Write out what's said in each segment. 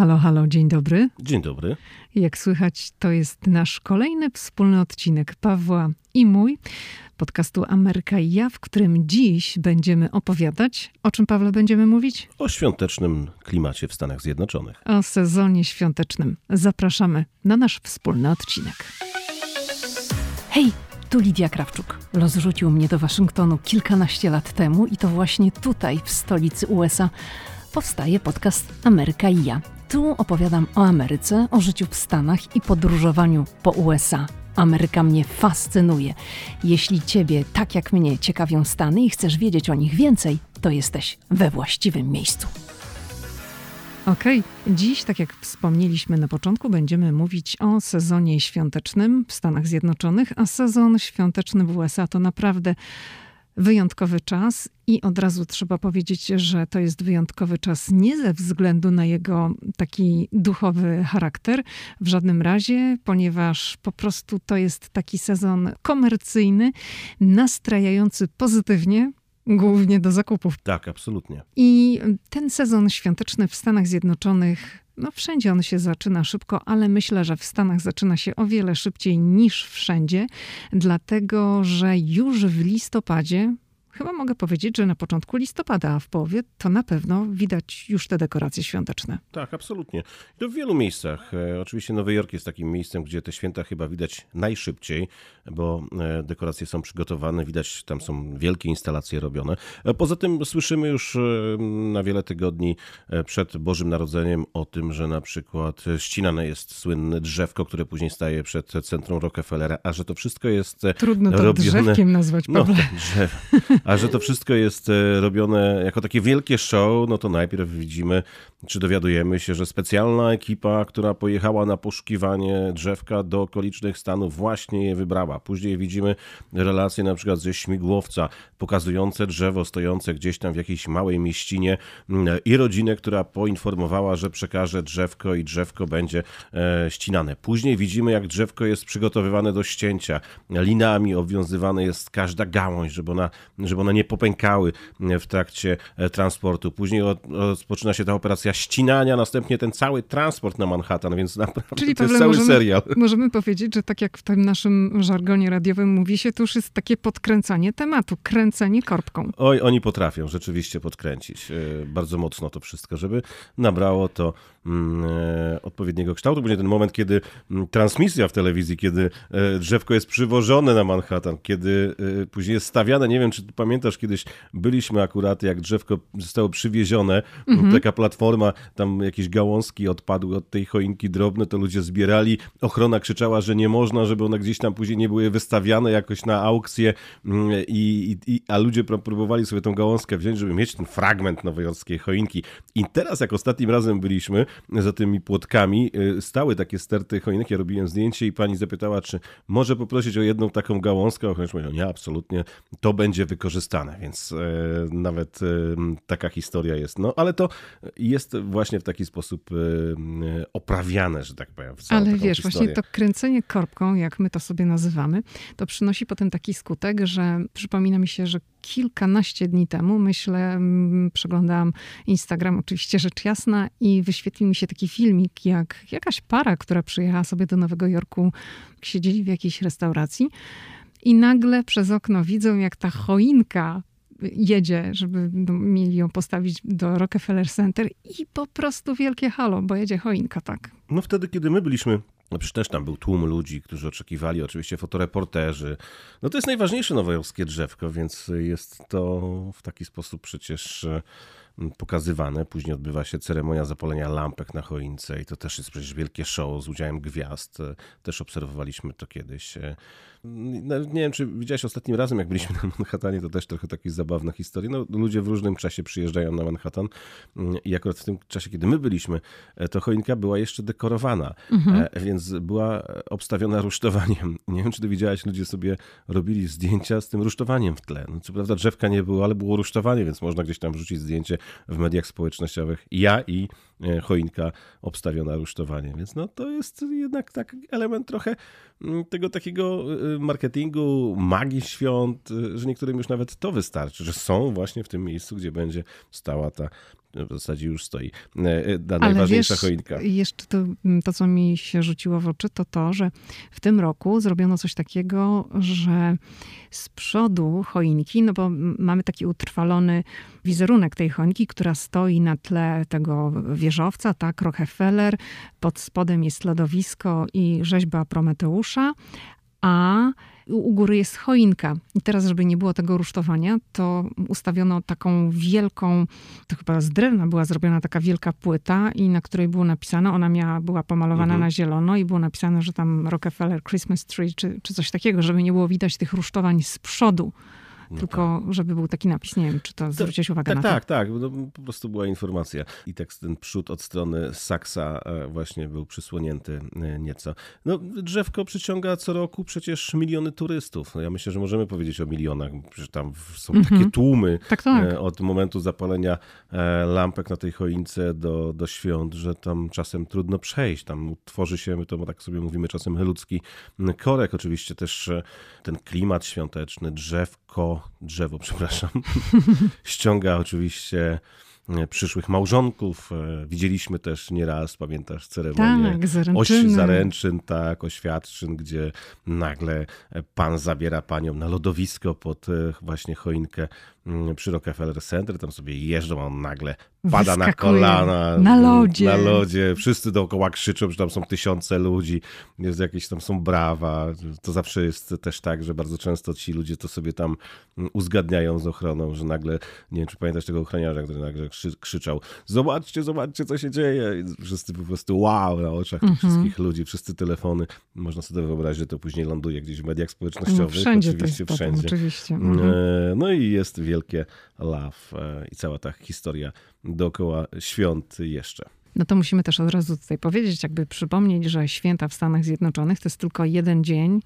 Halo, halo, dzień dobry. Dzień dobry. Jak słychać, to jest nasz kolejny wspólny odcinek Pawła i mój podcastu Ameryka i ja, w którym dziś będziemy opowiadać. O czym, Pawle, będziemy mówić? O świątecznym klimacie w Stanach Zjednoczonych. O sezonie świątecznym. Zapraszamy na nasz wspólny odcinek. Hej! Tu Lidia Krawczuk. Los rzucił mnie do Waszyngtonu kilkanaście lat temu i to właśnie tutaj, w stolicy USA, powstaje podcast Ameryka i ja. Tu opowiadam o Ameryce, o życiu w Stanach i podróżowaniu po USA. Ameryka mnie fascynuje. Jeśli Ciebie, tak jak mnie, ciekawią Stany i chcesz wiedzieć o nich więcej, to jesteś we właściwym miejscu. Okej, okay. dziś, tak jak wspomnieliśmy na początku, będziemy mówić o sezonie świątecznym w Stanach Zjednoczonych, a sezon świąteczny w USA to naprawdę wyjątkowy czas i od razu trzeba powiedzieć, że to jest wyjątkowy czas nie ze względu na jego taki duchowy charakter, w żadnym razie, ponieważ po prostu to jest taki sezon komercyjny, nastrajający pozytywnie, głównie do zakupów. Tak, absolutnie. I ten sezon świąteczny w Stanach Zjednoczonych no wszędzie on się zaczyna szybko, ale myślę, że w Stanach zaczyna się o wiele szybciej niż wszędzie, dlatego że już w listopadzie Chyba mogę powiedzieć, że na początku listopada, a w połowie to na pewno widać już te dekoracje świąteczne. Tak, absolutnie. To w wielu miejscach. E, oczywiście Nowy Jork jest takim miejscem, gdzie te święta chyba widać najszybciej, bo e, dekoracje są przygotowane, widać, tam są wielkie instalacje robione. E, poza tym słyszymy już na wiele tygodni przed Bożym Narodzeniem o tym, że na przykład ścinane jest słynne drzewko, które później staje przed centrum Rockefellera, a że to wszystko jest Trudno to robione... drzewkiem nazwać, No, drzew. A że to wszystko jest e, robione jako takie wielkie show, no to najpierw widzimy, czy dowiadujemy się, że specjalna ekipa, która pojechała na poszukiwanie drzewka do okolicznych stanów, właśnie je wybrała. Później widzimy relacje na przykład ze śmigłowca, pokazujące drzewo stojące gdzieś tam w jakiejś małej mieścinie mm, i rodzinę, która poinformowała, że przekaże drzewko i drzewko będzie e, ścinane. Później widzimy, jak drzewko jest przygotowywane do ścięcia. Linami obwiązywane jest każda gałąź, żeby ona żeby one nie popękały w trakcie e, transportu. Później rozpoczyna się ta operacja ścinania, następnie ten cały transport na Manhattan, więc naprawdę Czyli to jest cały możemy, serial. Możemy powiedzieć, że tak jak w tym naszym żargonie radiowym mówi się, to już jest takie podkręcanie tematu, kręcenie korbką. Oj, oni potrafią rzeczywiście podkręcić e, bardzo mocno to wszystko, żeby nabrało to mm, e, odpowiedniego kształtu. Będzie ten moment, kiedy mm, transmisja w telewizji, kiedy drzewko jest przywożone na Manhattan, kiedy później jest stawiane, nie wiem, czy pamiętasz, kiedyś byliśmy akurat, jak drzewko zostało przywiezione, mhm. taka platforma, tam jakieś gałązki odpadły od tej choinki drobne, to ludzie zbierali, ochrona krzyczała, że nie można, żeby one gdzieś tam później nie były wystawiane jakoś na aukcję, mm, i, i, a ludzie próbowali sobie tą gałązkę wziąć, żeby mieć ten fragment nowojorskiej choinki. I teraz, jak ostatnim razem byliśmy za tymi płotkami, y, stały takie sterty choinek, ja robiłem zdjęcie i pani zapytała, czy może poprosić o jedną taką gałązkę, ochroniarz powiedział, nie, absolutnie, to będzie wykorzystane wykorzystane, więc e, nawet e, taka historia jest. No ale to jest właśnie w taki sposób e, oprawiane, że tak powiem. Ale wiesz, historię. właśnie to kręcenie korbką, jak my to sobie nazywamy, to przynosi potem taki skutek, że przypomina mi się, że kilkanaście dni temu, myślę, przeglądałam Instagram, oczywiście rzecz jasna, i wyświetlił mi się taki filmik, jak jakaś para, która przyjechała sobie do Nowego Jorku, siedzieli w jakiejś restauracji i nagle przez okno widzą, jak ta choinka jedzie, żeby mieli ją postawić do Rockefeller Center i po prostu wielkie halo, bo jedzie choinka, tak. No wtedy, kiedy my byliśmy no przecież też tam był tłum ludzi, którzy oczekiwali, oczywiście fotoreporterzy. No to jest najważniejsze nowojorskie drzewko, więc jest to w taki sposób przecież e, pokazywane. Później odbywa się ceremonia zapalenia lampek na choince i to też jest przecież wielkie show z udziałem gwiazd. E, też obserwowaliśmy to kiedyś. E, no, nie wiem, czy widziałeś ostatnim razem, jak byliśmy na Manhattanie, to też trochę takie zabawna historia. No, ludzie w różnym czasie przyjeżdżają na Manhattan i akurat w tym czasie, kiedy my byliśmy, e, to choinka była jeszcze dekorowana, mhm. więc była obstawiona rusztowaniem. Nie wiem, czy ty widziałaś, ludzie sobie robili zdjęcia z tym rusztowaniem w tle. No, co prawda drzewka nie było, ale było rusztowanie, więc można gdzieś tam wrzucić zdjęcie w mediach społecznościowych. Ja i e, choinka obstawiona rusztowaniem. Więc no to jest jednak tak element trochę mm, tego takiego e, marketingu, magii świąt, e, że niektórym już nawet to wystarczy, że są właśnie w tym miejscu, gdzie będzie stała ta w zasadzie już stoi ta najważniejsza wiesz, choinka. Jeszcze to, to, co mi się rzuciło w oczy, to to, że w tym roku zrobiono coś takiego, że z przodu choinki, no bo mamy taki utrwalony wizerunek tej choinki, która stoi na tle tego wieżowca, tak, Rockefeller, pod spodem jest lodowisko i rzeźba Prometeusza, a u góry jest choinka. I teraz, żeby nie było tego rusztowania, to ustawiono taką wielką, to chyba z drewna była zrobiona taka wielka płyta i na której było napisane, ona miała, była pomalowana mhm. na zielono i było napisane, że tam Rockefeller Christmas Tree, czy, czy coś takiego, żeby nie było widać tych rusztowań z przodu. No Tylko, tak. żeby był taki napis. Nie wiem, czy to zwróciłeś uwagę tak, na to? Tak, tak, no, po prostu była informacja. I tak ten przód od strony Saksa e, właśnie był przysłonięty e, nieco. No, drzewko przyciąga co roku przecież miliony turystów. No, ja myślę, że możemy powiedzieć o milionach, że tam są takie mhm. tłumy tak, tak. E, od momentu zapalenia lampek na tej choince do, do świąt, że tam czasem trudno przejść. Tam tworzy się, my to tak sobie mówimy czasem ludzki korek. Oczywiście też ten klimat świąteczny, drzewko, drzewo, przepraszam, ściąga oczywiście e, przyszłych małżonków. E, widzieliśmy też nieraz, pamiętasz, ceremonię tak, zaręczyny. zaręczyn, tak, oświadczyn, gdzie nagle pan zabiera panią na lodowisko pod e, właśnie choinkę przy Rockefeller Center, tam sobie jeżdżą, a on nagle pada Wyskakuje. na kolana. Na lodzie. Na lodzie. Wszyscy dookoła krzyczą, że tam są tysiące ludzi, jest jakieś tam są brawa. To zawsze jest też tak, że bardzo często ci ludzie to sobie tam mm, uzgadniają z ochroną, że nagle, nie wiem czy pamiętasz tego ochroniarza, który nagle krzyczał, zobaczcie, zobaczcie co się dzieje. I wszyscy po prostu wow na oczach tych mhm. wszystkich ludzi, wszyscy telefony. Można sobie wyobrazić, że to później ląduje gdzieś w mediach społecznościowych. No, wszędzie oczywiście, wszędzie. Potem, oczywiście. Mhm. E, no i jest wielkie love i cała ta historia dookoła świąt jeszcze. No to musimy też od razu tutaj powiedzieć, jakby przypomnieć, że święta w Stanach Zjednoczonych to jest tylko jeden dzień.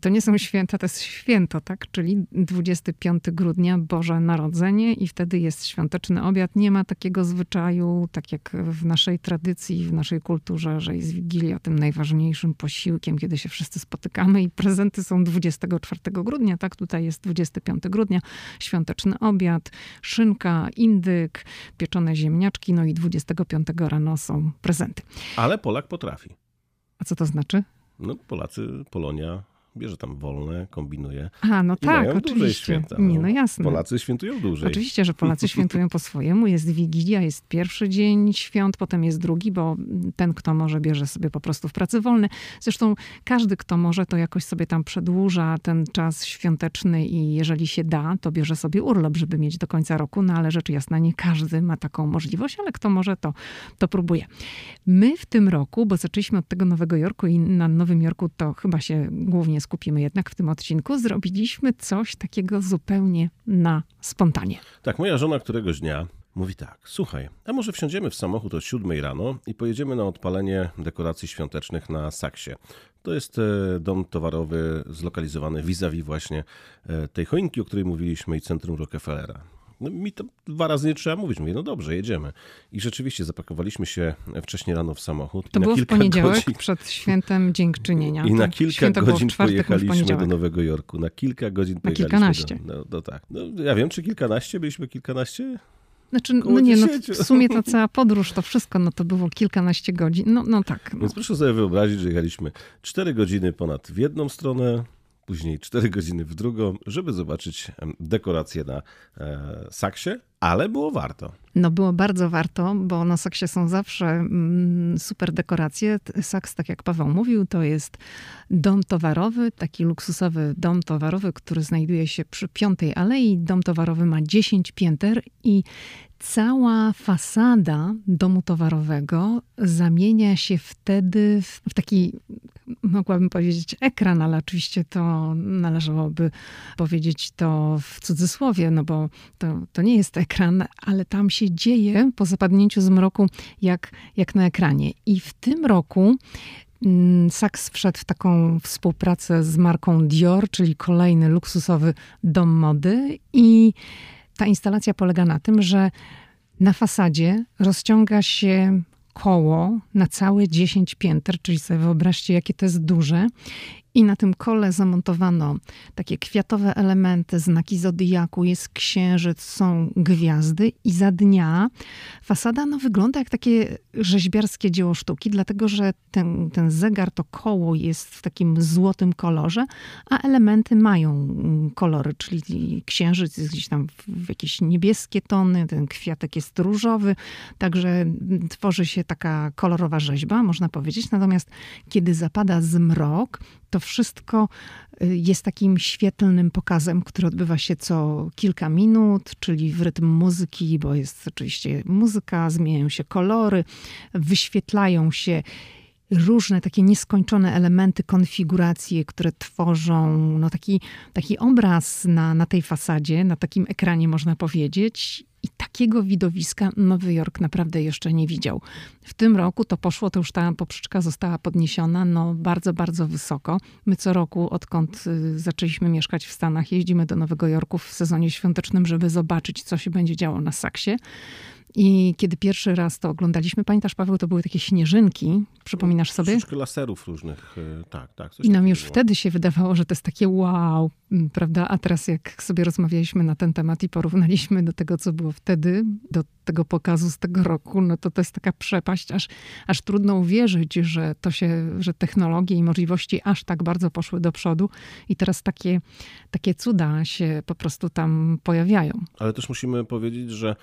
To nie są święta, to jest święto, tak? Czyli 25 grudnia, Boże Narodzenie i wtedy jest świąteczny obiad. Nie ma takiego zwyczaju, tak jak w naszej tradycji, w naszej kulturze, że jest Wigilia tym najważniejszym posiłkiem, kiedy się wszyscy spotykamy i prezenty są 24 grudnia, tak? Tutaj jest 25 grudnia, świąteczny obiad, szynka, indyk, pieczone ziemniaczki, no i 25 rano rano są prezenty. Ale Polak potrafi. A co to znaczy? No Polacy, Polonia bierze tam wolne, kombinuje. A, no tak, oczywiście. Święta, no. Nie, no jasne. Polacy świętują dłużej. Oczywiście, że Polacy świętują po swojemu. Jest Wigilia, jest pierwszy dzień świąt, potem jest drugi, bo ten, kto może, bierze sobie po prostu w pracy wolny. Zresztą każdy, kto może, to jakoś sobie tam przedłuża ten czas świąteczny i jeżeli się da, to bierze sobie urlop, żeby mieć do końca roku, no ale rzecz jasna, nie każdy ma taką możliwość, ale kto może, to, to próbuje. My w tym roku, bo zaczęliśmy od tego Nowego Jorku i na Nowym Jorku to chyba się głównie skupimy jednak w tym odcinku, zrobiliśmy coś takiego zupełnie na spontanie. Tak, moja żona któregoś dnia mówi tak: Słuchaj, a może wsiądziemy w samochód o 7 rano i pojedziemy na odpalenie dekoracji świątecznych na Saksie. To jest e, dom towarowy zlokalizowany vis-a-vis właśnie e, tej choinki, o której mówiliśmy, i centrum Rockefellera. No, mi to dwa razy nie trzeba mówić. Mówię, no dobrze, jedziemy. I rzeczywiście zapakowaliśmy się wcześniej rano w samochód. To było w poniedziałek godzin... przed świętem Dziękczynienia. I na kilka Święto godzin pojechaliśmy do Nowego Jorku. Na kilka godzin na pojechaliśmy. kilkanaście. Do, no, no tak. No, ja wiem, czy kilkanaście? Byliśmy kilkanaście? Znaczy, no nie, no w sumie ta cała podróż, to wszystko, no to było kilkanaście godzin. No, no tak. No. Więc proszę sobie wyobrazić, że jechaliśmy cztery godziny ponad w jedną stronę, później 4 godziny w drugą, żeby zobaczyć dekoracje na e, Saksie, ale było warto. No było bardzo warto, bo na Saksie są zawsze mm, super dekoracje. Saks, tak jak Paweł mówił, to jest dom towarowy, taki luksusowy dom towarowy, który znajduje się przy Piątej Alei. Dom towarowy ma 10 pięter i cała fasada domu towarowego zamienia się wtedy w taki, mogłabym powiedzieć, ekran, ale oczywiście to należałoby powiedzieć to w cudzysłowie, no bo to, to nie jest ekran, ale tam się dzieje po zapadnięciu zmroku jak, jak na ekranie. I w tym roku mm, Saks wszedł w taką współpracę z marką Dior, czyli kolejny luksusowy dom mody i ta instalacja polega na tym, że na fasadzie rozciąga się koło na całe 10 pięter, czyli sobie wyobraźcie, jakie to jest duże. I na tym kole zamontowano takie kwiatowe elementy, znaki zodiaku, jest księżyc, są gwiazdy i za dnia fasada no, wygląda jak takie rzeźbiarskie dzieło sztuki, dlatego że ten, ten zegar, to koło jest w takim złotym kolorze, a elementy mają mm, kolory, czyli księżyc jest gdzieś tam w jakieś niebieskie tony, ten kwiatek jest różowy, także tworzy się taka kolorowa rzeźba, można powiedzieć. Natomiast kiedy zapada zmrok, to wszystko y, jest takim świetlnym pokazem, który odbywa się co kilka minut, czyli w rytm muzyki, bo jest oczywiście muzyka, zmieniają się kolory, wyświetlają się różne takie nieskończone elementy, konfiguracje, które tworzą no taki, taki obraz na, na tej fasadzie, na takim ekranie można powiedzieć. I takiego widowiska Nowy Jork naprawdę jeszcze nie widział. W tym roku to poszło, to już ta poprzeczka została podniesiona no bardzo, bardzo wysoko. My co roku, odkąd y, zaczęliśmy mieszkać w Stanach, jeździmy do Nowego Jorku w sezonie świątecznym, żeby zobaczyć, co się będzie działo na Saksie. I kiedy pierwszy raz to oglądaliśmy, pamiętasz Paweł, to były takie śnieżynki, przypominasz sobie? Troszeczkę laserów różnych, e, tak, tak. I nam już było. wtedy się wydawało, że to jest takie wow, prawda? A teraz jak sobie rozmawialiśmy na ten temat i porównaliśmy do tego, co było wtedy, do tego pokazu z tego roku, no to to jest taka przepaść, aż, aż trudno uwierzyć, że to się, że technologie i możliwości aż tak bardzo poszły do przodu i teraz takie, takie cuda się po prostu tam pojawiają. Ale też musimy powiedzieć, że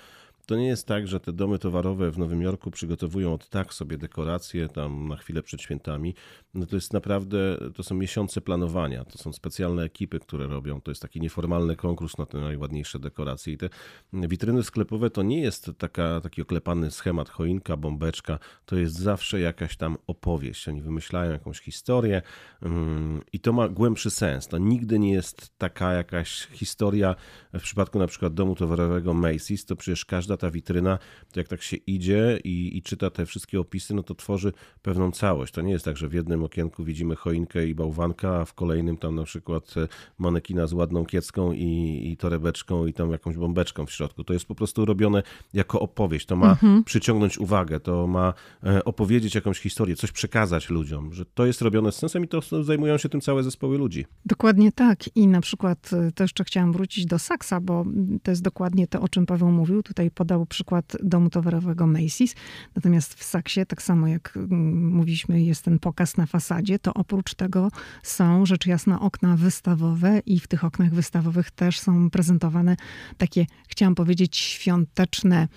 to nie jest tak, że te domy towarowe w Nowym Jorku przygotowują od tak sobie dekoracje tam na chwilę przed świętami. No to jest naprawdę, to są miesiące planowania, to są specjalne ekipy, które robią, to jest taki nieformalny konkurs na te najładniejsze dekoracje i te witryny sklepowe to nie jest taka, taki oklepany schemat choinka, bombeczka, to jest zawsze jakaś tam opowieść. Oni wymyślają jakąś historię mm, i to ma głębszy sens. To nigdy nie jest taka jakaś historia w przypadku na przykład domu towarowego Macy's, to przecież każda ta witryna, jak tak się idzie i, i czyta te wszystkie opisy, no to tworzy pewną całość. To nie jest tak, że w jednym okienku widzimy choinkę i bałwanka, a w kolejnym tam na przykład e, manekina z ładną kiecką i, i torebeczką i tam jakąś bombeczką w środku. To jest po prostu robione jako opowieść. To ma mhm. przyciągnąć uwagę, to ma e, opowiedzieć jakąś historię, coś przekazać ludziom, że to jest robione z sensem i to zajmują się tym całe zespoły ludzi. Dokładnie tak. I na przykład e, to jeszcze chciałam wrócić do Saksa, bo to jest dokładnie to, o czym Paweł mówił. Tutaj podał przykład domu towarowego Macy's. Natomiast w Saksie, tak samo jak mm, mówiliśmy, jest ten pokaz na fasadzie, to oprócz tego są rzecz jasna okna wystawowe i w tych oknach wystawowych też są prezentowane takie, chciałam powiedzieć, świąteczne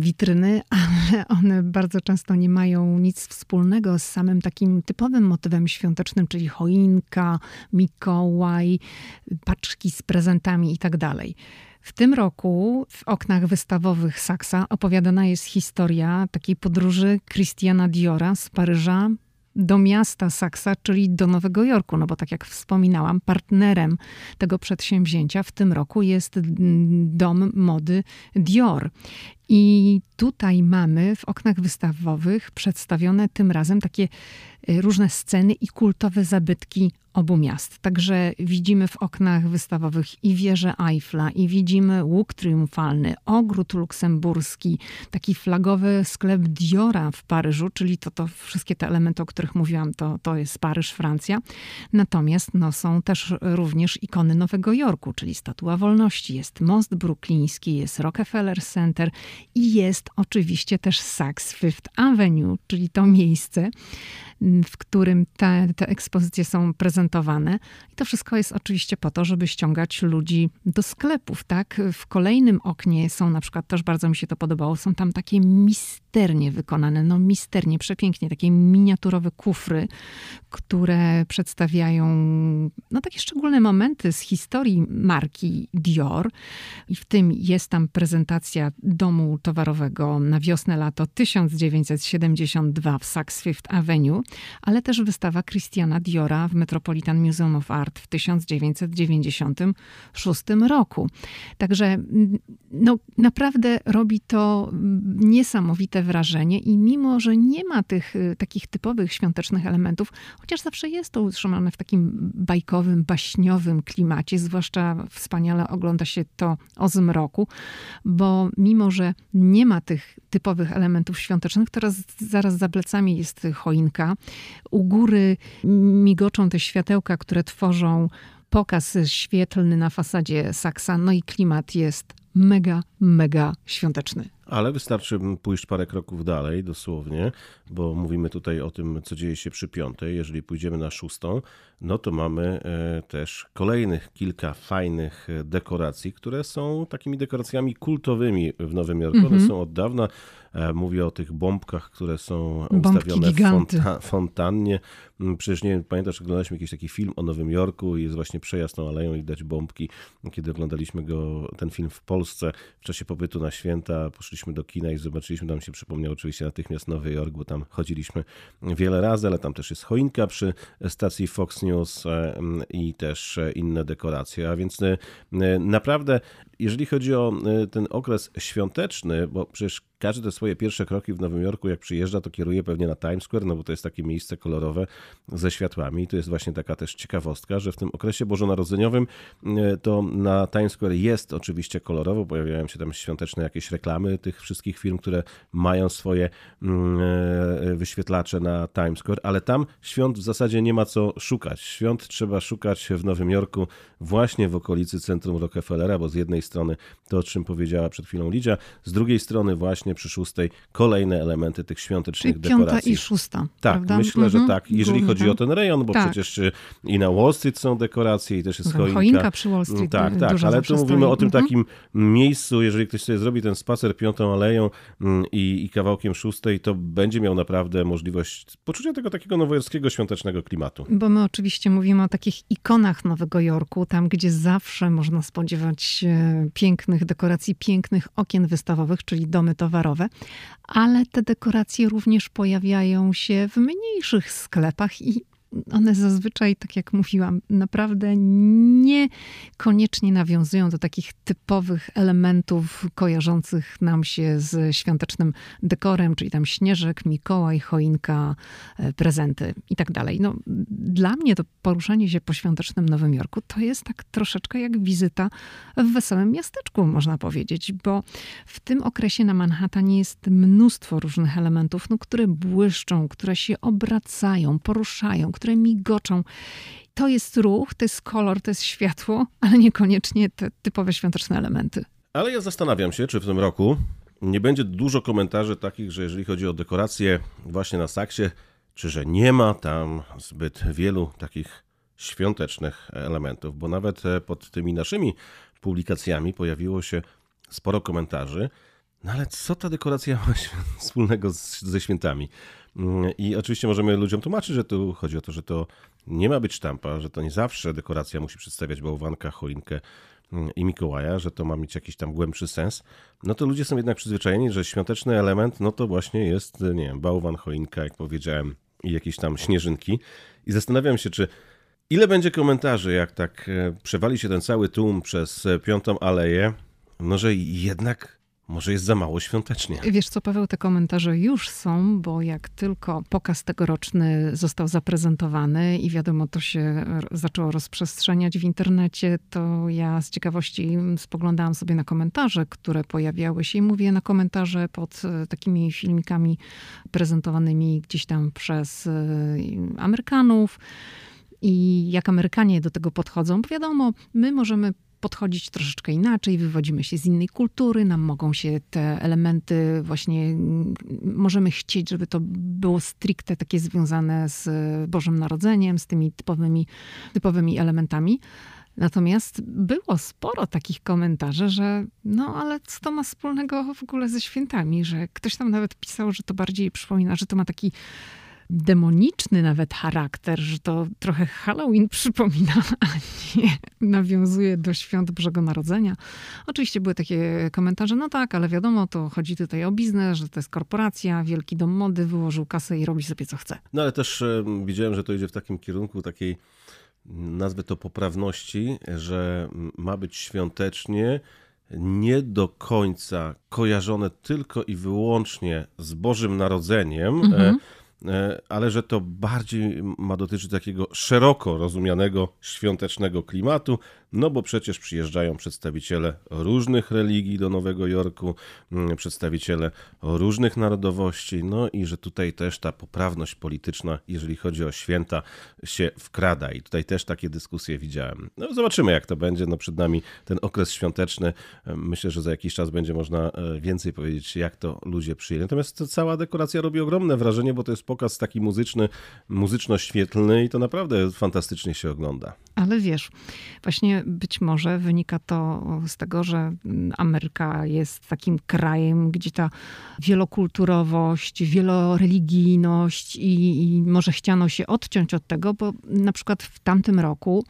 witryny, ale one bardzo często nie mają nic wspólnego z samym takim typowym motywem świątecznym, czyli choinka, Mikołaj, paczki z prezentami i tak dalej. W tym roku w oknach wystawowych Saksa opowiadana jest historia takiej podróży Christiana Diora z Paryża do miasta Saksa, czyli do Nowego Jorku, no bo tak jak wspominałam, partnerem tego przedsięwzięcia w tym roku jest dom mody Dior. I tutaj mamy w oknach wystawowych przedstawione tym razem takie y, różne sceny i kultowe zabytki obu miast. Także widzimy w oknach wystawowych i wieżę Eiffla, i widzimy łuk triumfalny, ogród luksemburski, taki flagowy sklep Diora w Paryżu, czyli to, to wszystkie te elementy, o których mówiłam, to, to jest Paryż, Francja. Natomiast no, są też również ikony Nowego Jorku, czyli Statua Wolności, jest most brukliński, jest Rockefeller Center i jest oczywiście też Saks Fifth Avenue, czyli to miejsce, w którym te, te ekspozycje są prezentowane. I to wszystko jest oczywiście po to, żeby ściągać ludzi do sklepów, tak? W kolejnym oknie są na przykład, też bardzo mi się to podobało, są tam takie misternie wykonane, no misternie, przepięknie, takie miniaturowe kufry, które przedstawiają no takie szczególne momenty z historii marki Dior. I w tym jest tam prezentacja domu towarowego na wiosnę, lato 1972 w Saks Fifth Avenue ale też wystawa Christiana Diora w Metropolitan Museum of Art w 1996 roku. Także mm, no, naprawdę robi to niesamowite wrażenie i mimo, że nie ma tych y, takich typowych świątecznych elementów, chociaż zawsze jest to utrzymane w takim bajkowym, baśniowym klimacie, zwłaszcza wspaniale ogląda się to o zmroku, bo mimo, że nie ma tych typowych elementów świątecznych, teraz zaraz za plecami jest choinka, u góry migoczą te światła, światełka, które tworzą pokaz świetlny na fasadzie Saksa, no i klimat jest mega, mega świąteczny. Ale wystarczy pójść parę kroków dalej, dosłownie, bo mówimy tutaj o tym, co dzieje się przy piątej. Jeżeli pójdziemy na szóstą, no to mamy e, też kolejnych kilka fajnych e, dekoracji, które są takimi dekoracjami kultowymi w Nowym Jorku. One mhm. są od dawna. E, mówię o tych bombkach, które są Bombki ustawione giganty. w fonta fontannie. Mm, przecież nie wiem, pamiętasz, oglądaliśmy jakiś taki film o Nowym Jorku i jest właśnie przejazd tą aleją i dać bombki. Kiedy oglądaliśmy go, ten film w Polsce w czasie pobytu na święta, poszliśmy do kina i zobaczyliśmy, tam się przypomniał oczywiście natychmiast Nowy Jork, bo tam chodziliśmy wiele razy, ale tam też jest choinka przy stacji Fox News e, i też inne dekoracje, a więc e, naprawdę jeżeli chodzi o ten okres świąteczny, bo przecież każdy te swoje pierwsze kroki w Nowym Jorku, jak przyjeżdża, to kieruje pewnie na Times Square, no bo to jest takie miejsce kolorowe ze światłami. I to jest właśnie taka też ciekawostka, że w tym okresie bożonarodzeniowym e, to na Times Square jest oczywiście kolorowo, pojawiają się tam świąteczne jakieś reklamy tych wszystkich firm, które mają swoje mm, e, wyświetlacze na Times Square, ale tam świąt w zasadzie nie ma co szukać. Świąt trzeba szukać w Nowym Jorku właśnie w okolicy centrum Rockefellera, bo z jednej strony to, o czym powiedziała przed chwilą Lidia, z drugiej strony właśnie przy szóstej kolejne elementy tych świątecznych Czyli dekoracji. piąta i szósta. Tak, prawda? myślę, mhm. że tak. Jeżeli Głównie chodzi o ten rejon, bo tak. przecież y, i na Wall Street są dekoracje i też jest choinka. Choinka przy Wall Street. Tak, tak, ale tu mówimy o tym mhm. takim miejscu, jeżeli ktoś sobie zrobi ten spacer piątą aleją mm, i, i kawałkiem szóstej, to będzie miał naprawdę możliwość poczucia tego takiego nowojorskiego świątecznego klimatu. Bo my oczywiście mówimy o takich ikonach Nowego Jorku, tam gdzie zawsze można spodziewać się pięknych dekoracji, pięknych okien wystawowych, czyli domy towarowe, ale te dekoracje również pojawiają się w mniejszych sklepach i one zazwyczaj, tak jak mówiłam, naprawdę niekoniecznie nawiązują do takich typowych elementów kojarzących nam się z świątecznym dekorem, czyli tam śnieżek, Mikołaj, choinka, e, prezenty i tak dalej. No, dla mnie to poruszanie się po świątecznym Nowym Jorku to jest tak troszeczkę jak wizyta w wesołym miasteczku, można powiedzieć, bo w tym okresie na Manhattanie jest mnóstwo różnych elementów, no, które błyszczą, które się obracają, poruszają, które migoczą. To jest ruch, to jest kolor, to jest światło, ale niekoniecznie te typowe świąteczne elementy. Ale ja zastanawiam się, czy w tym roku nie będzie dużo komentarzy takich, że jeżeli chodzi o dekoracje właśnie na Saksie, czy że nie ma tam zbyt wielu takich świątecznych elementów, bo nawet e, pod tymi naszymi publikacjami pojawiło się sporo komentarzy. No ale co ta dekoracja ma wspólnego z, ze świętami? I oczywiście możemy ludziom tłumaczyć, że tu chodzi o to, że to nie ma być sztampa, że to nie zawsze dekoracja musi przedstawiać bałwanka, choinkę mm, i Mikołaja, że to ma mieć jakiś tam głębszy sens. No to ludzie są jednak przyzwyczajeni, że świąteczny element, no to właśnie jest, nie wiem, bałwan, choinka, jak powiedziałem, i jakieś tam śnieżynki. I zastanawiam się, czy ile będzie komentarzy, jak tak e, przewali się ten cały tłum przez e, piątą aleję, no że jednak może jest za mało świątecznie. Wiesz co, Paweł, te komentarze już są, bo jak tylko pokaz tegoroczny został zaprezentowany i wiadomo, to się zaczęło rozprzestrzeniać w internecie, to ja z ciekawości spoglądałam sobie na komentarze, które pojawiały się i mówię na komentarze pod e, takimi filmikami prezentowanymi gdzieś tam przez e, Amerykanów i jak Amerykanie do tego podchodzą, bo wiadomo, my możemy podchodzić troszeczkę inaczej, wywodzimy się z innej kultury, nam mogą się te elementy właśnie, możemy chcieć, żeby to było stricte takie związane z Bożym Narodzeniem, z tymi typowymi, typowymi elementami. Natomiast było sporo takich komentarzy, że no ale co to ma wspólnego w ogóle ze świętami, że ktoś tam nawet pisał, że to bardziej przypomina, że to ma taki demoniczny nawet charakter, że to trochę Halloween przypomina, a nie nawiązuje do świąt Bożego Narodzenia. Oczywiście były takie komentarze, no tak, ale wiadomo, to chodzi tutaj o biznes, że to jest korporacja, wielki dom mody, wyłożył kasę i robi sobie co chce. No ale też widziałem, że to idzie w takim kierunku takiej, nazwę to poprawności, że ma być świątecznie, nie do końca kojarzone tylko i wyłącznie z Bożym Narodzeniem, e, mhm. E, ale że to bardziej ma dotyczyć takiego szeroko rozumianego świątecznego klimatu, no bo przecież przyjeżdżają przedstawiciele różnych religii do Nowego Jorku, mm, przedstawiciele różnych narodowości, no i że tutaj też ta poprawność polityczna, jeżeli chodzi o święta, się wkrada. I tutaj też takie dyskusje widziałem. No zobaczymy, jak to będzie. No przed nami ten okres świąteczny. Myślę, że za jakiś czas będzie można e, więcej powiedzieć, jak to ludzie przyjęli. Natomiast cała dekoracja robi ogromne wrażenie, bo to jest pokaz taki muzyczny, muzyczno-świetlny i to naprawdę fantastycznie się ogląda. Ale wiesz, właśnie być może wynika to z tego, że Ameryka jest takim krajem, gdzie ta wielokulturowość, wieloreligijność i, i może chciano się odciąć od tego, bo na przykład w tamtym roku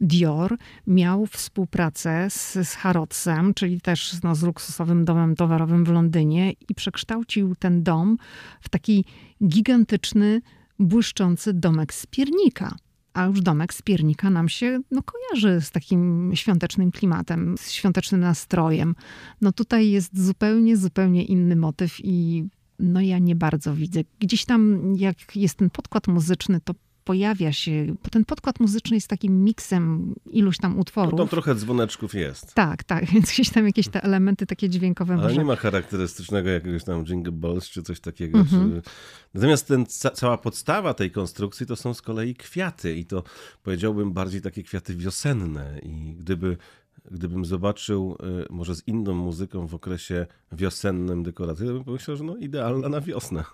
Dior miał współpracę z, z Harrodsem, czyli też no, z luksusowym domem towarowym w Londynie i przekształcił ten dom w taki gigantyczny, błyszczący domek z piernika a już domek z piernika nam się no, kojarzy z takim świątecznym klimatem, z świątecznym nastrojem. No tutaj jest zupełnie, zupełnie inny motyw i no ja nie bardzo widzę. Gdzieś tam jak jest ten podkład muzyczny, to pojawia się, bo ten podkład muzyczny jest takim miksem iluś tam utworów. No tam trochę dzwoneczków jest. Tak, tak, więc gdzieś tam jakieś te elementy takie dźwiękowe. Ale może... nie ma charakterystycznego jakiegoś tam jingle balls czy coś takiego. Mhm. Czy... Natomiast ten, ca cała podstawa tej konstrukcji to są z kolei kwiaty i to powiedziałbym bardziej takie kwiaty wiosenne i gdyby gdybym zobaczył y, może z inną muzyką w okresie wiosennym dekoracji, bym pomyślał, że no idealna na wiosnę.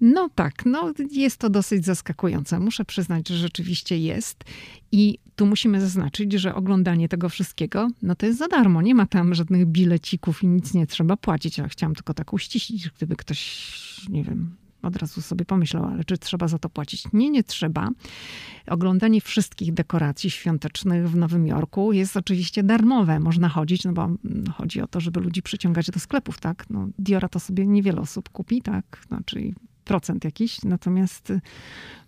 No tak, no jest to dosyć zaskakujące. Muszę przyznać, że rzeczywiście jest. I tu musimy zaznaczyć, że oglądanie tego wszystkiego, no to jest za darmo. Nie ma tam żadnych bilecików i nic nie trzeba płacić. Ja chciałam tylko tak uściślić, gdyby ktoś, nie wiem, od razu sobie pomyślał, ale czy trzeba za to płacić? Nie, nie trzeba. Oglądanie wszystkich dekoracji świątecznych w Nowym Jorku jest oczywiście darmowe. Można chodzić, no bo no, chodzi o to, żeby ludzi przyciągać do sklepów, tak? No, Diora to sobie niewiele osób kupi, tak? Znaczy procent jakiś, natomiast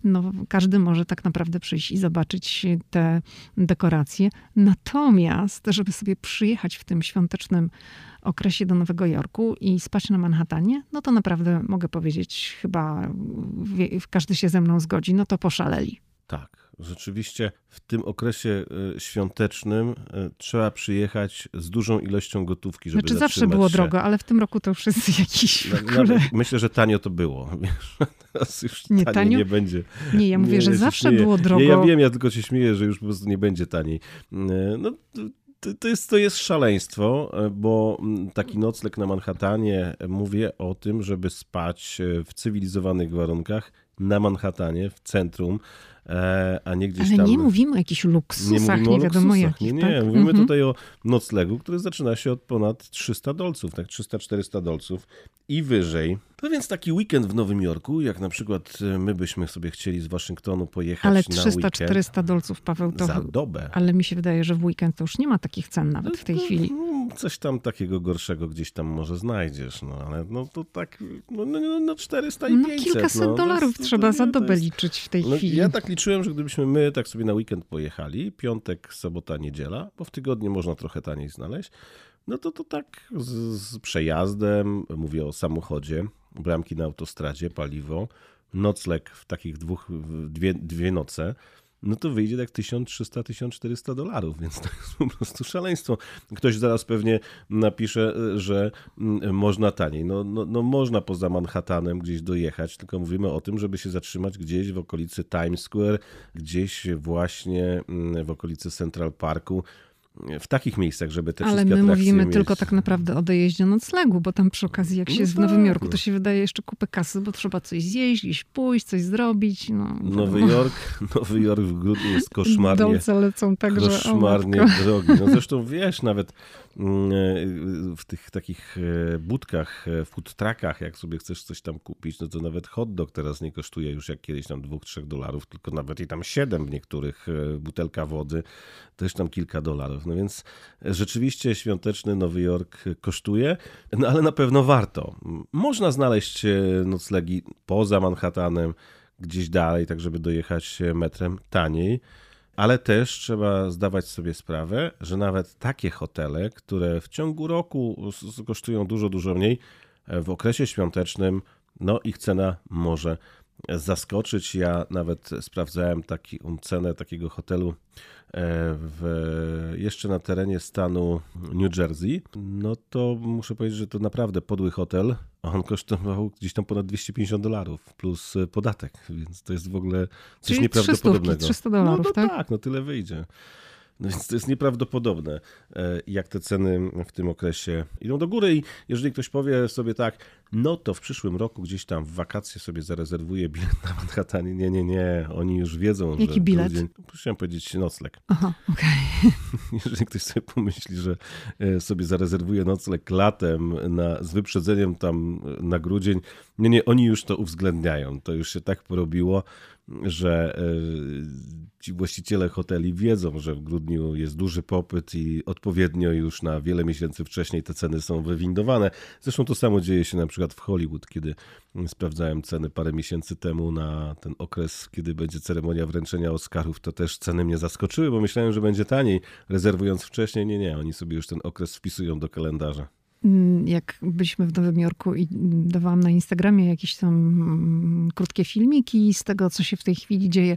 no, każdy może tak naprawdę przyjść i zobaczyć te dekoracje. Natomiast, żeby sobie przyjechać w tym świątecznym okresie do Nowego Jorku i spać na Manhattanie, no to naprawdę mogę powiedzieć, chyba każdy się ze mną zgodzi, no to poszaleli. Tak, rzeczywiście w tym okresie e, świątecznym e, trzeba przyjechać z dużą ilością gotówki, żeby Znaczy zawsze było się. drogo, ale w tym roku to już jest jakiś Myślę, że tanio to było. Teraz już nie, tanio? nie będzie. Nie, ja mówię, nie, że zawsze śmieję. było drogo. Nie, ja wiem, ja tylko się śmieję, że już po prostu nie będzie taniej. E, no, to jest, to jest szaleństwo, bo taki nocleg na Manhattanie, mówię o tym, żeby spać w cywilizowanych warunkach na Manhattanie, w centrum, E, a nie gdzieś Ale tam... nie mówimy o jakichś luksusach, nie, nie wiadomo jakich. Nie, nie, tak? mówimy mhm. tutaj o noclegu, który zaczyna się od ponad 300 dolców, tak 300-400 dolców i wyżej. No więc taki weekend w Nowym Jorku, jak na przykład e, my byśmy sobie chcieli z Waszyngtonu pojechać ale na 300-400 dolców, Paweł, to... Za dobę. Ale mi się wydaje, że w weekend to już nie ma takich cen nawet w tej no, chwili. No, coś tam takiego gorszego gdzieś tam może znajdziesz, no ale no to tak, no, no, no 400 i 500. No kilkaset no, dolarów to, trzeba to, za dobę jest... liczyć w tej no, chwili. Ja tak liczyłem, że gdybyśmy my tak sobie na weekend pojechali, piątek, sobota, niedziela, bo w tygodniu można trochę taniej znaleźć, no to to tak z, z przejazdem, mówię o samochodzie, bramki na autostradzie, paliwo, nocleg w takich dwóch, dwie, dwie noce, no to wyjdzie tak 1300-1400 dolarów, więc to jest po prostu szaleństwo. Ktoś zaraz pewnie napisze, że mm, można taniej. No, no, no można poza Manhattanem gdzieś dojechać, tylko mówimy o tym, żeby się zatrzymać gdzieś w okolicy Times Square, gdzieś właśnie mm, w okolicy Central Parku, w takich miejscach, żeby te Ale my mówimy mieć... tylko tak naprawdę o dojeździe noclegu, bo tam przy okazji jak się no jest tak. w Nowym Jorku, to się wydaje jeszcze kupę kasy, bo trzeba coś zjeść, gdzieś pójść, coś zrobić. No, Nowy Jork, Nowy Jork w grudniu jest koszmarnie, Dolce lecą tak, koszmarnie drogi. No zresztą wiesz, nawet mm, e, w tych takich e, budkach, e, food truckach, jak sobie chcesz coś tam kupić, no to nawet hot dog teraz nie kosztuje już jak kiedyś tam 2-3 dolarów, tylko nawet i tam 7 w niektórych, butelka wody też tam kilka dolarów. No więc rzeczywiście świąteczny Nowy Jork kosztuje, no ale na pewno warto. Można znaleźć e, noclegi poza Manhattanem, gdzieś dalej, tak żeby dojechać metrem taniej. Ale też trzeba zdawać sobie sprawę, że nawet takie hotele, które w ciągu roku kosztują dużo, dużo mniej, w okresie świątecznym, no ich cena może zaskoczyć. Ja nawet sprawdzałem taki, cenę takiego hotelu e, w, jeszcze na terenie stanu New Jersey. No to muszę powiedzieć, że to naprawdę podły hotel. On kosztował gdzieś tam ponad 250 dolarów plus podatek, więc to jest w ogóle coś Czyli nieprawdopodobnego. 300 dolarów, no, no tak? tak, no tyle wyjdzie. No więc to jest nieprawdopodobne, e, jak te ceny w tym okresie idą do góry. I jeżeli ktoś powie sobie tak, no to w przyszłym roku gdzieś tam w wakacje sobie zarezerwuję bilet na Manhattanie. Nie, nie, nie. Oni już wiedzą, Jaki że. bilet? Grudzień, chciałem powiedzieć nocleg. Aha, okej. Okay. Jeżeli ktoś sobie pomyśli, że e, sobie zarezerwuje nocleg latem na, z wyprzedzeniem tam na grudzień, nie, nie, oni już to uwzględniają. To już się tak porobiło, że e, ci właściciele hoteli wiedzą, że w grudniu jest duży popyt i odpowiednio już na wiele miesięcy wcześniej te ceny są wywindowane. Zresztą to samo dzieje się na przykład w Hollywood, kiedy sprawdzałem ceny parę miesięcy temu na ten okres, kiedy będzie ceremonia wręczenia Oscarów, to też ceny mnie zaskoczyły, bo myślałem, że będzie taniej, rezerwując wcześniej. Nie, nie, oni sobie już ten okres wpisują do kalendarza jak byliśmy w Nowym Jorku i dawałam na Instagramie jakieś tam mm, krótkie filmiki z tego, co się w tej chwili dzieje.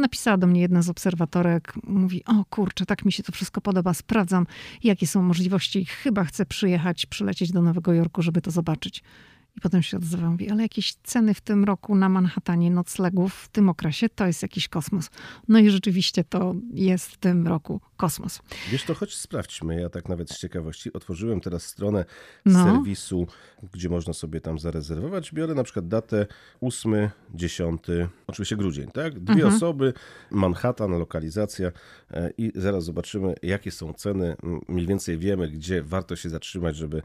Napisała do mnie jedna z obserwatorek, mówi: O kurczę, tak mi się to wszystko podoba, sprawdzam, jakie są możliwości. Chyba chcę przyjechać, przylecieć do Nowego Jorku, żeby to zobaczyć. I potem się odzywam, mówi, ale jakieś ceny w tym roku na Manhattanie noclegów w tym okresie to jest jakiś kosmos. No i rzeczywiście to jest w tym roku kosmos. Wiesz, to choć sprawdźmy. Ja tak nawet z ciekawości otworzyłem teraz stronę no. serwisu, gdzie można sobie tam zarezerwować. Biorę na przykład datę 8, 10, oczywiście grudzień, tak? Dwie mhm. osoby, Manhattan, lokalizacja e, i zaraz zobaczymy, jakie są ceny. Mniej więcej wiemy, gdzie warto się zatrzymać, żeby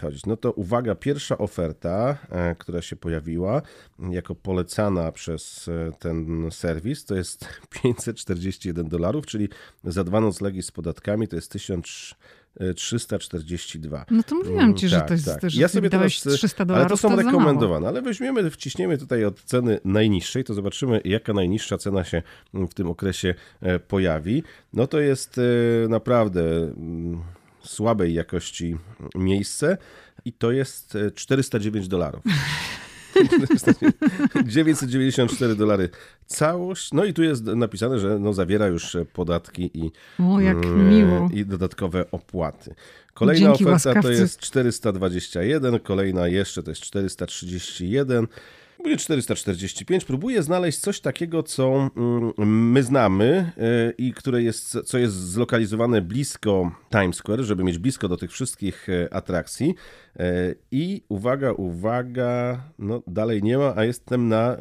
chodzić. No to uwaga, pierwsza oferta, e, która się pojawiła jako polecana przez e, ten serwis, to jest 541 dolarów, czyli za dwa noclegi z podatkami to jest 1342. No to mówiłam ci, że tak, to jest tak. że ja sobie dałeś teraz, 300 dolarów. Ale to są to rekomendowane, ale weźmiemy, wciśniemy tutaj od ceny najniższej, to zobaczymy jaka najniższa cena się w tym okresie e, pojawi. No to jest e, naprawdę mm, słabej jakości miejsce i to jest 409 dolarów. 994 dolary całość. No i tu jest napisane, że no zawiera już podatki i, o, mm, i dodatkowe opłaty. Kolejna Dzięki oferta łaskawcy. to jest 421, kolejna jeszcze to jest 431. Będzie 445. Próbuję znaleźć coś takiego, co mm, my znamy e, i które jest, co jest zlokalizowane blisko Times Square, żeby mieć blisko do tych wszystkich e, atrakcji. E, I uwaga, uwaga, no dalej nie ma, a jestem na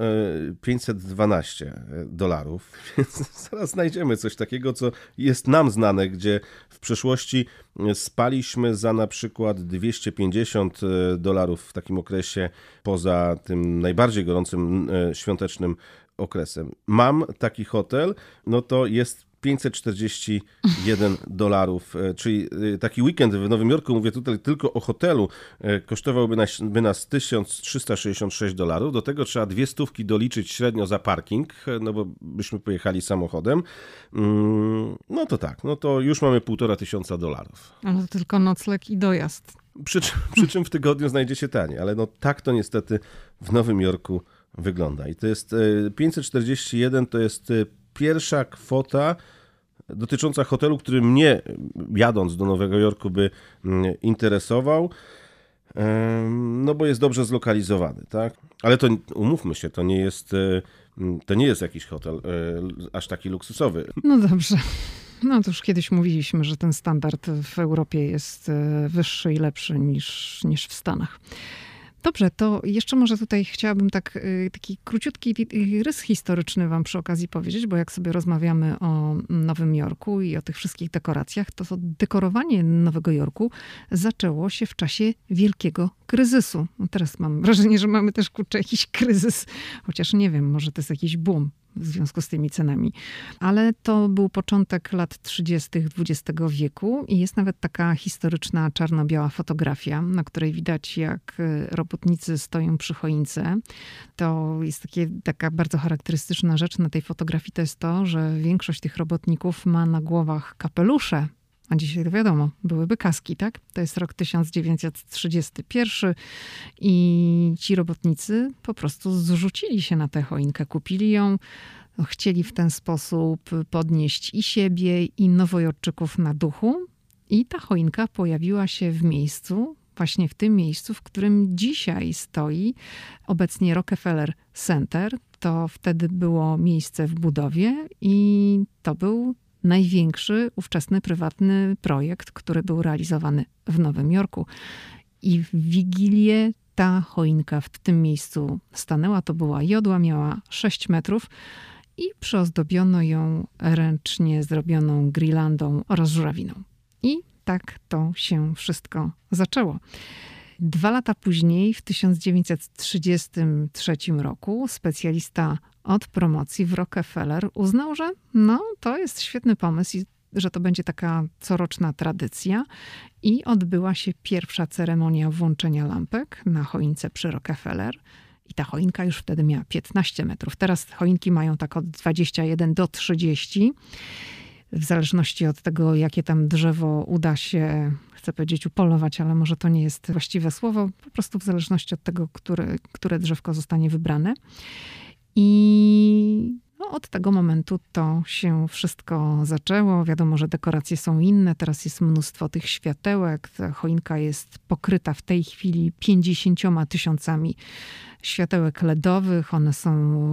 512 dolarów, więc zaraz znajdziemy coś takiego, co jest nam znane, gdzie w przeszłości spaliśmy za na przykład 250 dolarów w takim okresie poza tym najbardziej gorącym świątecznym okresem. Mam taki hotel, no to jest 541 dolarów, e, czyli e, taki weekend w Nowym Jorku, mówię tutaj tylko o hotelu, e, kosztowałby nas, by nas 1366 dolarów. Do tego trzeba dwie stówki doliczyć średnio za parking, no bo byśmy pojechali samochodem. Mm, no to tak, no to już mamy półtora tysiąca dolarów. Ale to tylko nocleg i dojazd. Przy przy czym w tygodniu znajdzie się taniej, ale no tak to niestety w Nowym Jorku wygląda. I to jest 541 to jest pierwsza kwota dotycząca hotelu, który mnie jadąc do Nowego Jorku by mm, interesował. No bo jest dobrze zlokalizowany, tak? Ale to umówmy się, to nie jest e, to nie jest jakiś hotel e, aż taki luksusowy. No dobrze. No to już kiedyś mówiliśmy, że ten standard w Europie jest e, wyższy i lepszy niż, niż w Stanach. Dobrze, to jeszcze może tutaj chciałabym tak, y, taki króciutki rys historyczny wam przy okazji powiedzieć, bo jak sobie rozmawiamy o Nowym Jorku i o tych wszystkich dekoracjach, to, dekorowanie Nowego Jorku zaczęło się w czasie wielkiego kryzysu. Teraz mam wrażenie, że mamy też kurczę jakiś kryzys, chociaż nie wiem, może to jest jakiś boom w związku z tymi cenami. Ale to był początek lat 30. XX wieku i jest nawet taka historyczna czarno-biała fotografia, na której widać, jak e, robotnicy stoją przy choince. To jest takie, taka bardzo charakterystyczna rzecz na tej fotografii, to jest to, że większość tych robotników ma na głowach kapelusze a dzisiaj to wiadomo, byłyby kaski, tak? To jest rok 1931 i ci robotnicy po prostu zrzucili się na tę choinkę, kupili ją, chcieli w ten sposób podnieść i siebie, i nowojorczyków na duchu. I ta choinka pojawiła się w miejscu, właśnie w tym miejscu, w którym dzisiaj stoi obecnie Rockefeller Center. To wtedy było miejsce w budowie i to był największy ówczesny prywatny projekt, który był realizowany w Nowym Jorku. I w Wigilię ta choinka w tym miejscu stanęła. To była jodła, miała 6 metrów i przyozdobiono ją ręcznie zrobioną grillandą oraz żurawiną. I tak to się wszystko zaczęło. Dwa lata później, w 1933 roku, specjalista od promocji w Rockefeller uznał, że no, to jest świetny pomysł i że to będzie taka coroczna tradycja. I odbyła się pierwsza ceremonia włączenia lampek na choince przy Rockefeller. I ta choinka już wtedy miała 15 metrów. Teraz choinki mają tak od 21 do 30 w zależności od tego, jakie tam drzewo uda się, chcę powiedzieć, upolować, ale może to nie jest właściwe słowo, po prostu w zależności od tego, które, które drzewko zostanie wybrane. I no, od tego momentu to się wszystko zaczęło. Wiadomo, że dekoracje są inne. Teraz jest mnóstwo tych światełek. Ta choinka jest pokryta w tej chwili 50 tysiącami światełek LEDowych. One są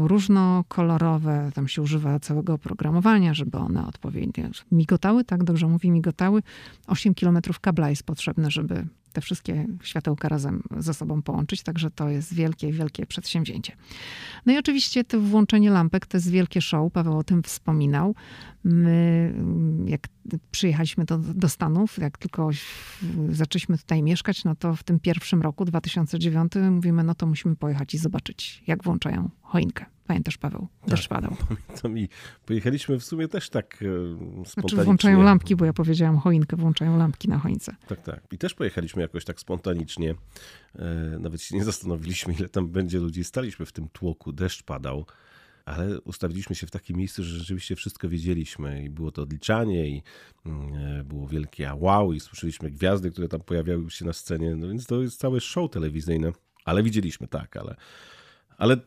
różnokolorowe. Tam się używa całego oprogramowania, żeby one odpowiednio migotały. Tak dobrze mówi, migotały. 8 kilometrów kabla jest potrzebne, żeby te wszystkie światełka razem ze sobą połączyć, także to jest wielkie, wielkie przedsięwzięcie. No i oczywiście to włączenie lampek to jest wielkie show, Paweł o tym wspominał. My, jak przyjechaliśmy do, do Stanów, jak tylko zaczęliśmy tutaj mieszkać, no to w tym pierwszym roku, 2009, mówimy, no to musimy pojechać i zobaczyć, jak włączają choinkę. Pamiętasz, Paweł? Deszcz tak, padał. Pamiętam i pojechaliśmy w sumie też tak spontanicznie. Znaczy włączają lampki, bo ja powiedziałam choinkę, włączają lampki na choince. Tak, tak. I też pojechaliśmy jakoś tak spontanicznie. E, nawet się nie zastanowiliśmy, ile tam będzie ludzi. Staliśmy w tym tłoku, deszcz padał ale ustawiliśmy się w takim miejscu, że rzeczywiście wszystko wiedzieliśmy i było to odliczanie i mm, e, było wielkie wow i słyszeliśmy gwiazdy, które tam pojawiały się na scenie, no więc to jest całe show telewizyjne, ale widzieliśmy, tak, ale ale e,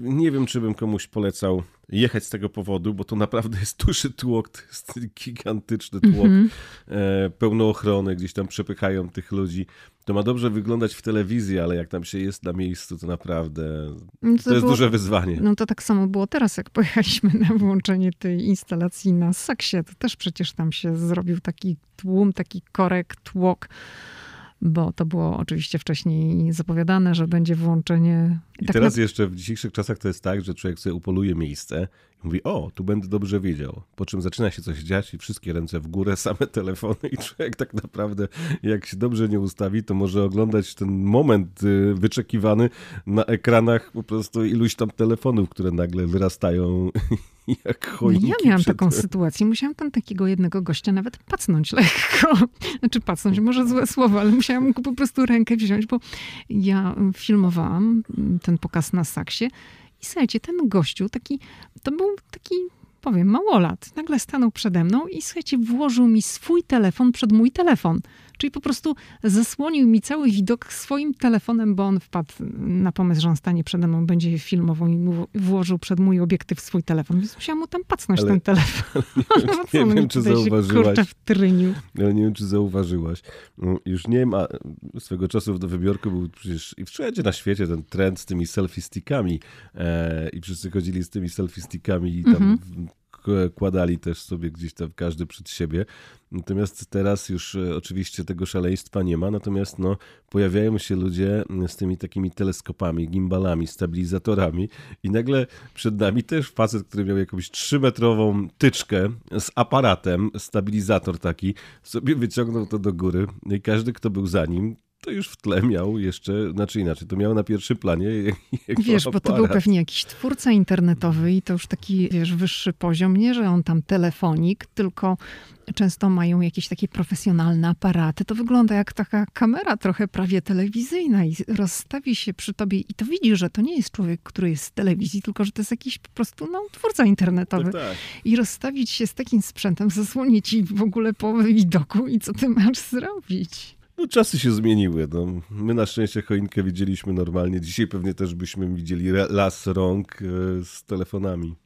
nie wiem, czy bym komuś polecał jechać z tego powodu, bo to naprawdę jest duży tłok, to jest gigantyczny tłok, mm -hmm. pełno ochrony, gdzieś tam przepychają tych ludzi. To ma dobrze wyglądać w telewizji, ale jak tam się jest na miejscu, to naprawdę no to, to, jest było, duże wyzwanie. No to tak samo było teraz, jak pojechaliśmy na włączenie tej instalacji na Saksie, to też przecież tam się zrobił taki tłum, taki korek, tłok bo to było oczywiście wcześniej zapowiadane, że będzie włączenie. I, tak teraz na... jeszcze w dzisiejszych czasach to jest tak, że człowiek sobie upoluje miejsce mówi, o, tu będę dobrze wiedział. Po czym zaczyna się coś dziać i wszystkie ręce w górę, same telefony i człowiek tak naprawdę, jak się dobrze nie ustawi, to może oglądać ten moment y, wyczekiwany na ekranach po prostu iluś tam telefonów, które nagle wyrastają jak choinki. Ja miałam taką sytuację. Musiałam tam takiego jednego gościa nawet pacnąć lekko. Znaczy pacnąć, może złe słowo, ale musiałam go po prostu rękę wziąć, bo ja filmowałam ten pokaz na saksie i słuchajcie, ten gościu taki, to był taki powiem, małolat, nagle stanął przede mną i słuchajcie, włożył mi swój telefon przed mój telefon. Czyli po prostu zasłonił mi cały widok swoim telefonem, bo on wpadł na pomysł, że on stanie przede mną, będzie filmował i włożył przed mój obiektyw swój telefon. Więc musiałam mu tam pacnąć ale, ten telefon. Nie, wiem, nie wiem czy zauważyłaś. Ale nie wiem, czy zauważyłaś. Już nie ma swego czasu do wybiorku był przecież i wszędzie na świecie ten trend z tymi selfie stickami e, i wszyscy chodzili z tymi selfie stickami i tam -hmm kładali też sobie gdzieś tam każdy przed siebie. Natomiast teraz już e, oczywiście tego szaleństwa nie ma, natomiast no, pojawiają się ludzie z tymi takimi teleskopami, gimbalami, stabilizatorami i nagle przed nami też facet, który miał jakąś trzymetrową tyczkę z aparatem, stabilizator taki, sobie wyciągnął to do góry i każdy, kto był za nim, to już w tle miał jeszcze, znaczy inaczej, to miał na pierwszym planie Wiesz, bo to był pewnie jakiś twórca internetowy i to już taki, wiesz, wyższy poziom. Nie, że on tam telefonik, tylko często mają jakieś takie profesjonalne aparaty. To wygląda jak taka kamera trochę prawie telewizyjna i rozstawi się przy tobie i to widzisz, że to nie jest człowiek, który jest z telewizji, tylko że to jest jakiś po prostu no, twórca internetowy. Tak, tak. I rozstawić się z takim sprzętem, zasłonić ci w ogóle połowę widoku i co ty masz zrobić? No czasy się zmieniły. No. My na szczęście choinkę widzieliśmy normalnie. Dzisiaj pewnie też byśmy widzieli las rąk e, z telefonami.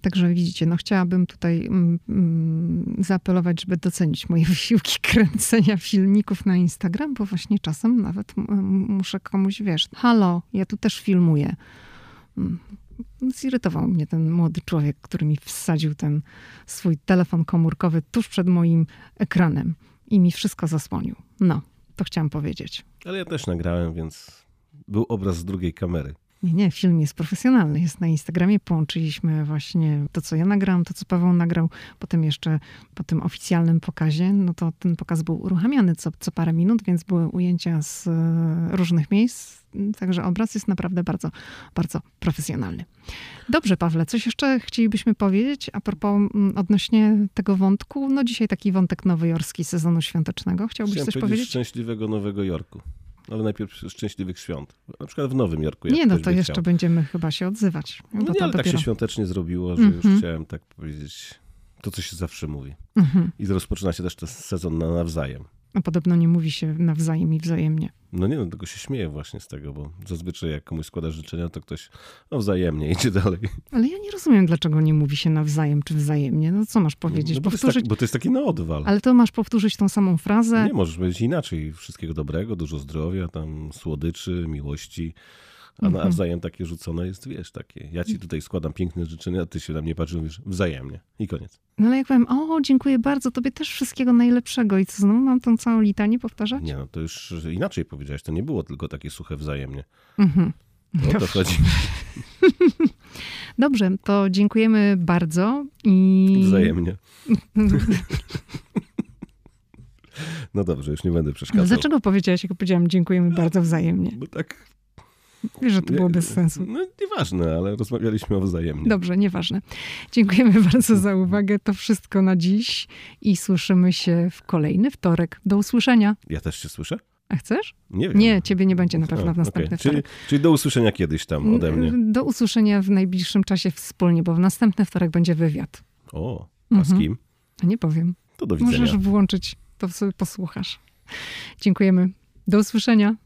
Także widzicie, no chciałabym tutaj mm, mm, zaapelować, żeby docenić moje wysiłki kręcenia filmików na Instagram, bo właśnie czasem nawet muszę komuś, wiesz, halo, ja tu też filmuję. Mm. Zirytował mnie ten młody człowiek, który mi wsadził ten swój telefon komórkowy tuż przed moim ekranem i mi wszystko zasłonił. No, to chciałam powiedzieć. Ale ja też nagrałem, więc był obraz z drugiej kamery. Nie, nie, film jest profesjonalny. Jest na Instagramie. Połączyliśmy właśnie to, co ja nagrałam, to, co Paweł nagrał. Potem jeszcze po tym oficjalnym pokazie, no to ten pokaz był uruchamiany co, co parę minut, więc były ujęcia z e, różnych miejsc. Także obraz jest naprawdę bardzo, bardzo profesjonalny. Dobrze, Pawle, coś jeszcze chcielibyśmy powiedzieć a propos mm, odnośnie tego wątku? No dzisiaj taki wątek nowojorski sezonu świątecznego. Chciałbyś Chciałem coś powiedzieć powiedzieć? szczęśliwego Nowego Jorku. Ale najpierw szczęśliwych świąt. Na przykład w Nowym Jorku. Nie, no to jeszcze chciał. będziemy chyba się odzywać. No bo nie, ale tak dopiero- się świątecznie zrobiło, że Mhm. już chciałem tak powiedzieć to, co się zawsze mówi. Mhm. I rozpoczyna się też ten sezon na nawzajem. A podobno nie mówi się nawzajem i wzajemnie. No nie, no tylko się śmieję właśnie z tego, bo zazwyczaj jak komuś składasz życzenia, to ktoś no, wzajemnie idzie dalej. Ale ja nie rozumiem, dlaczego nie mówi się nawzajem czy wzajemnie. No co masz powiedzieć? No, bo, Powtórzyć... taki, bo to jest taki na odwal. Ale to masz powtórzyć tą samą frazę. Nie, możesz powiedzieć inaczej. Wszystkiego dobrego, dużo zdrowia, tam słodyczy, miłości. A Mhm. nawzajem takie rzucone jest, wiesz, takie. Ja ci tutaj składam piękne życzenia, a ty się na mnie patrzysz mówisz wzajemnie. I koniec. No ale jak powiem, o dziękuję bardzo, tobie też wszystkiego najlepszego. I co, znowu mam tą całą litanię powtarzać? Nie, no to już inaczej powiedziałeś. To nie było tylko takie suche wzajemnie. Mhm. O to chodzi. Dobrze, to dziękujemy bardzo i... Wzajemnie. No dobrze, już nie będę przeszkadzał. dlaczego powiedziałeś, jak powiedziałam dziękujemy bardzo wzajemnie? Bo tak... Wiesz, że to było bez sensu. No nieważne, ale rozmawialiśmy o wzajemnie. Dobrze, nieważne. Dziękujemy bardzo za uwagę. To wszystko na dziś i słyszymy się w kolejny wtorek. Do usłyszenia. Ja też się słyszę? A chcesz? Nie wiem. Nie, ciebie nie będzie na pewno A, w następny czyli, wtorek. czyli do usłyszenia kiedyś tam ode mnie. Do usłyszenia w najbliższym czasie wspólnie, bo w następny wtorek będzie wywiad. O, a Mhm. z kim? A nie powiem. To do widzenia. Możesz włączyć, to sobie posłuchasz. Dziękujemy. Do usłyszenia.